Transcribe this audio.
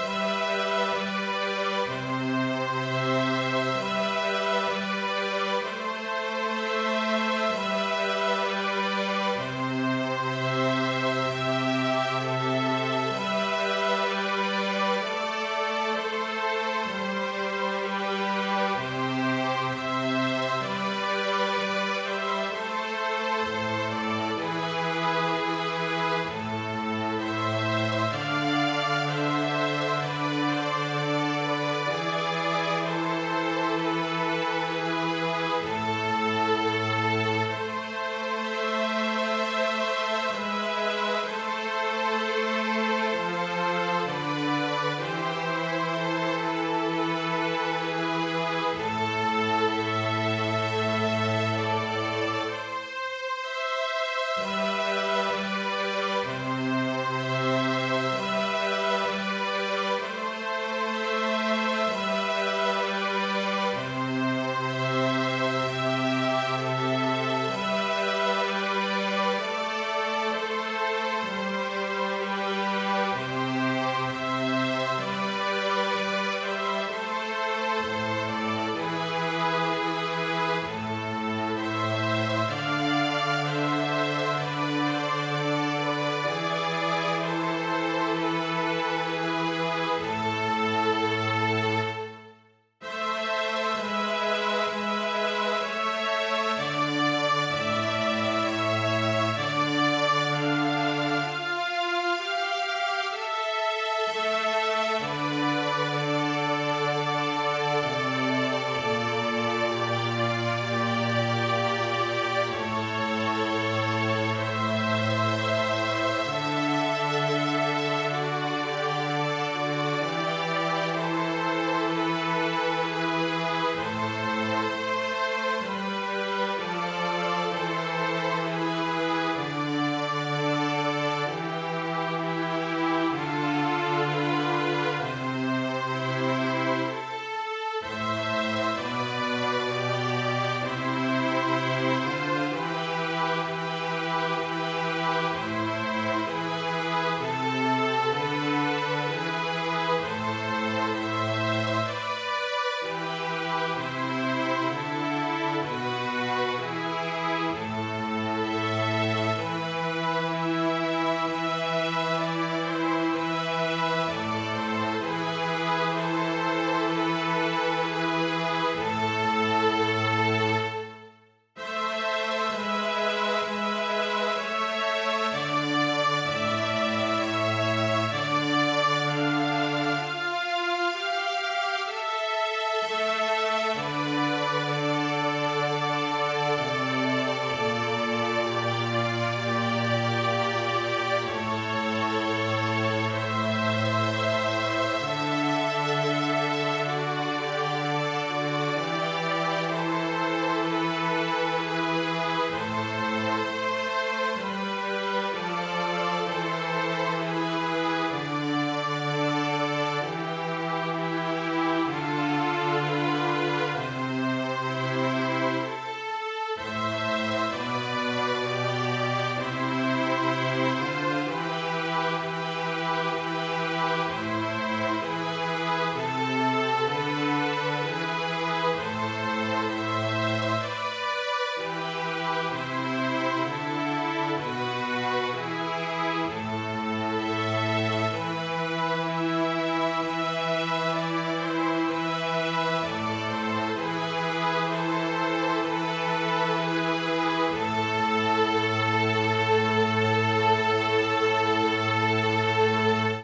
Bye.